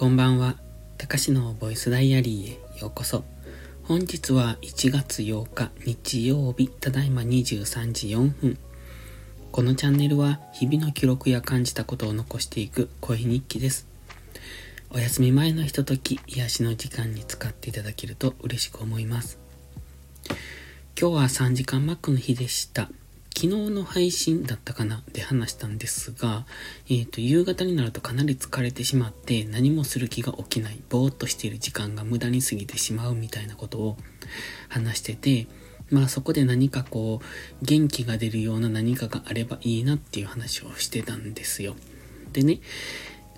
こんばんは。たかしのボイスダイアリーへようこそ。本日は1月8日日曜日、ただいま23時4分。このチャンネルは日々の記録や感じたことを残していく声日記です。お休み前のひととき、癒しの時間に使っていただけると嬉しく思います。今日は3時間マックの日でした。昨日の配信だったかなで話したんですが、えっ、ー、と、夕方になるとかなり疲れてしまって何もする気が起きない、ぼーっとしている時間が無駄に過ぎてしまうみたいなことを話してて、まあそこで何かこう、元気が出るような何かがあればいいなっていう話をしてたんですよ。でね、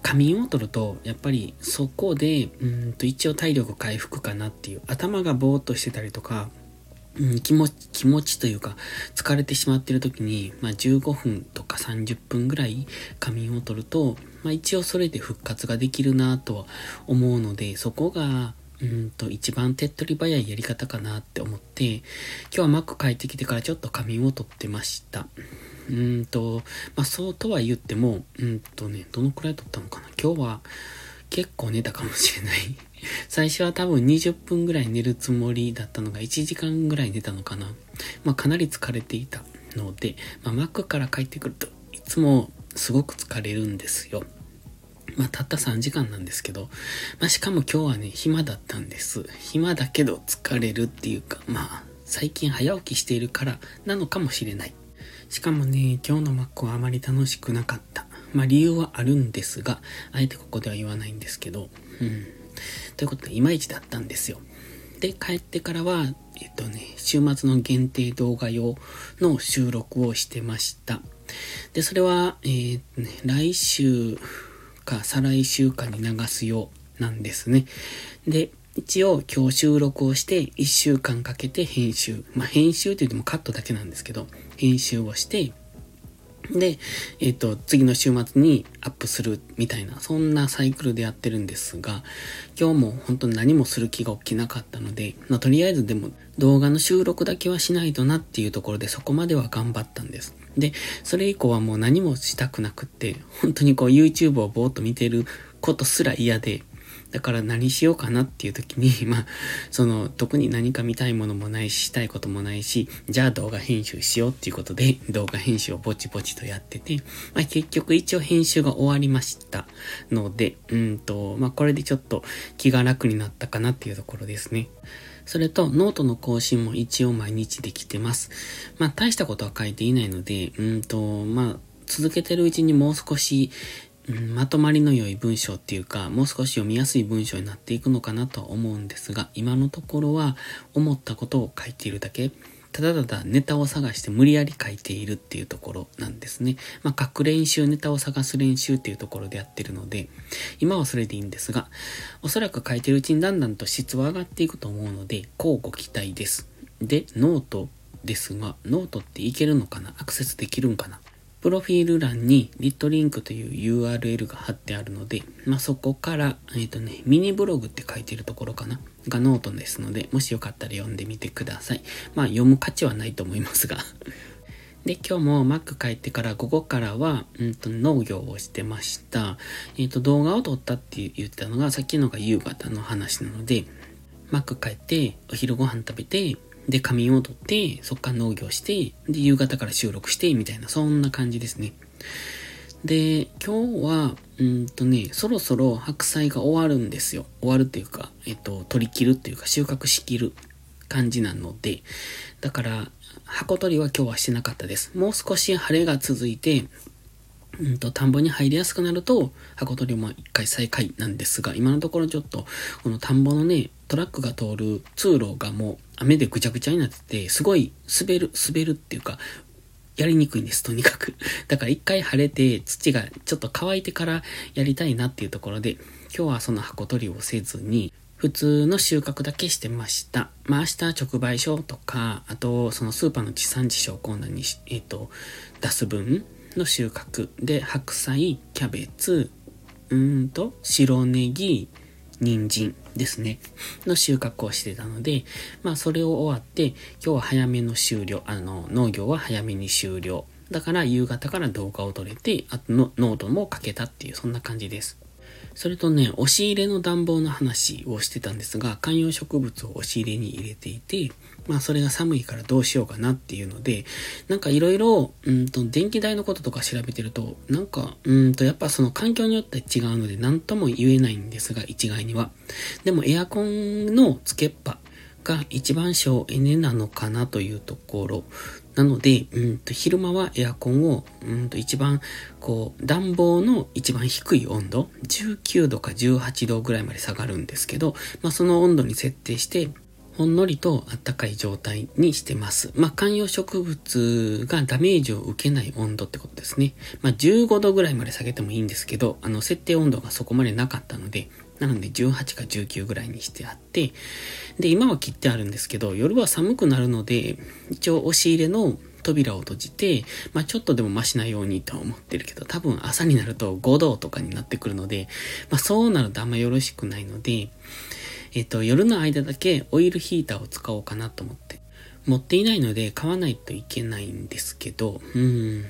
仮眠を取ると、やっぱりそこで、うんと一応体力回復かなっていう、頭がぼーっとしてたりとか、うん、気持ち、気持ちというか、疲れてしまっている時に、まあ、15分とか30分ぐらい仮眠を取ると、まあ、一応それで復活ができるなとは思うので、そこが、うんと、一番手っ取り早いやり方かなって思って、今日はマック帰ってきてからちょっと仮眠を取ってました。うんと、まあ、そうとは言っても、うんとね、どのくらい取ったのかな今日は結構寝たかもしれない最初は多分20分ぐらい寝るつもりだったのが1時間ぐらい寝たのかな。まあかなり疲れていたので、まあ、マックから帰ってくるといつもすごく疲れるんですよ。まあたった3時間なんですけど、まあしかも今日はね、暇だったんです。暇だけど疲れるっていうか、まあ最近早起きしているからなのかもしれない。しかもね、今日のマックはあまり楽しくなかった。まあ理由はあるんですが、あえてここでは言わないんですけど、うん。ということで、いまいちだったんですよ。で、帰ってからは、えっとね、週末の限定動画用の収録をしてました。で、それは、えー、ね、来週か再来週かに流すようなんですね。で、一応今日収録をして1週間かけて編集。まあ、編集って言ってもカットだけなんですけど、編集をして、で、えっ、ー、と、次の週末にアップするみたいな、そんなサイクルでやってるんですが、今日も本当に何もする気が起きなかったので、まあ、とりあえずでも動画の収録だけはしないとなっていうところでそこまでは頑張ったんです。で、それ以降はもう何もしたくなくって、本当にこう YouTube をぼーっと見てることすら嫌で、だから何しようかなっていう時に、まあ、その、特に何か見たいものもないし、したいこともないし、じゃあ動画編集しようっていうことで、動画編集をぼちぼちとやってて、まあ結局一応編集が終わりましたので、うんと、まあこれでちょっと気が楽になったかなっていうところですね。それと、ノートの更新も一応毎日できてます。まあ、大したことは書いていないので、うんと、まあ、続けてるうちにもう少し、うん、まとまりの良い文章っていうか、もう少し読みやすい文章になっていくのかなとは思うんですが、今のところは思ったことを書いているだけ、ただただネタを探して無理やり書いているっていうところなんですね。まあ、書く練習、ネタを探す練習っていうところでやってるので、今はそれでいいんですが、おそらく書いてるうちにだんだんと質は上がっていくと思うので、乞うご期待です。で、ノートですが、ノートっていけるのかな？アクセスできるんかな？プロフィール欄に lit.link という URL が貼ってあるので、まあ、そこから、えっ、ー、とね、ミニブログって書いてるところかな？がノートですので、もしよかったら読んでみてください。まあ、読む価値はないと思いますが。で、今日も Mac 帰ってから午後からは、うんと、農業をしてました。えっ、ー、と、動画を撮ったって言ったのが、さっきのが夕方の話なので、Mac 帰ってお昼ご飯食べて、で、仮眠を取って、そっから農業して、で、夕方から収録して、みたいな、そんな感じですね。で、今日は、うんとね、そろそろ白菜が終わるんですよ。終わるっていうか、えっと、取り切るっていうか、収穫しきる感じなので、だから、箱取りは今日はしてなかったです。もう少し晴れが続いて、うんと、田んぼに入りやすくなると、箱取りも一回再開なんですが、今のところちょっと、この田んぼのね、トラックが通る通路がもう雨でぐちゃぐちゃになってて、すごい滑る、滑るっていうか、やりにくいんです、とにかく。だから一回晴れて土がちょっと乾いてからやりたいなっていうところで、今日はその箱取りをせずに、普通の収穫だけしてました。まあ明日直売所とか、あとそのスーパーの地産地消コーナーに、えっ、ー、と、出す分の収穫で白菜、キャベツ、うんと、白ネギ、人参ですね、の収穫をしてたので、まあそれを終わって、今日は早めの終了、あの、農業は早めに終了。だから夕方から動画を撮れて、あとのノートも書けたっていう、そんな感じです。それとね、押し入れの暖房の話をしてたんですが、観葉植物を押し入れに入れていて、まあそれが寒いからどうしようかなっていうので、なんかいろいろ、うんと、電気代のこととか調べてると、なんか、うんと、やっぱその環境によって違うので何とも言えないんですが、一概には。でもエアコンのつけっぱが一番省エネなのかなというところなので、うんと、昼間はエアコンを、うんと、一番、こう、暖房の一番低い温度、19度か18度ぐらいまで下がるんですけど、まあ、その温度に設定して、ほんのりと暖かい状態にしてます。まあ、観葉植物がダメージを受けない温度ってことですね。まあ、15度ぐらいまで下げてもいいんですけど、あの、設定温度がそこまでなかったので、なので18か19ぐらいにしてあって、で、今は切ってあるんですけど、夜は寒くなるので、一応押し入れの扉を閉じて、まあちょっとでもマシなようにとは思ってるけど、多分朝になると5度とかになってくるので、まあそうなるとあんまよろしくないので、えっ、と、夜の間だけオイルヒーターを使おうかなと思って。持っていないので買わないといけないんですけど、うん。ま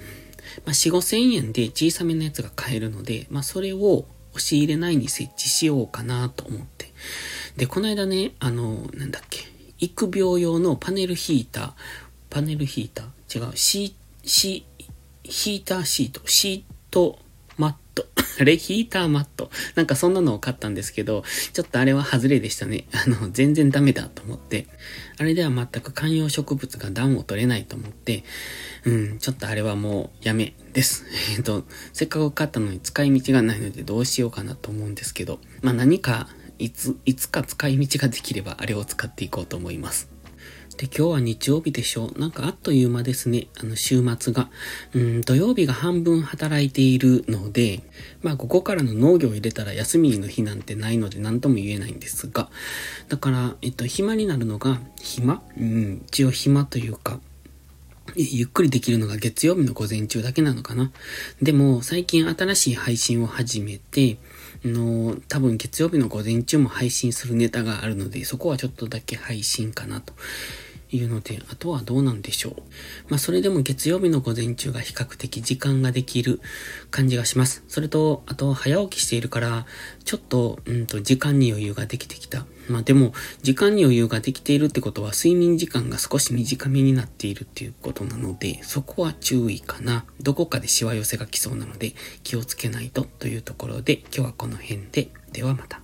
あ、4、5千円で小さめのやつが買えるので、まあ、それを押し入れ内に設置しようかなと思って。で、この間ね、あの、なんだっけ、育病用のパネルヒーター、パネルヒーター？違う、シー、シー、ヒーターシート、シート。あれヒーターマット。なんかそんなのを買ったんですけど、ちょっとあれは外れでしたね。あの、全然ダメだと思って。あれでは全く観葉植物が暖を取れないと思って、うん、ちょっとあれはもうやめです。えっと、せっかく買ったのに使い道がないのでどうしようかなと思うんですけど、まあ何か、いつ、いつか使い道ができればあれを使っていこうと思います。で、今日は日曜日でしょう。なんかあっという間ですね。あの、週末が。うん、土曜日が半分働いているので、まあ、ここからの農業を入れたら休みの日なんてないので何とも言えないんですが、だから、えっと、暇になるのが、暇？うん、一応暇というか、ゆっくりできるのが月曜日の午前中だけなのかな。でも、最近新しい配信を始めて、の、多分月曜日の午前中も配信するネタがあるので、そこはちょっとだけ配信かなというので、あとはどうなんでしょう。まあ、それでも月曜日の午前中が比較的時間ができる感じがします。それと、あと、早起きしているから、ちょっと、うんと、時間に余裕ができてきた。まあ、でも、時間に余裕ができているってことは、睡眠時間が少し短めになっているっていうことなので、そこは注意かな。どこかでシワ寄せが来そうなので、気をつけないとというところで、今日はこの辺で、ではまた。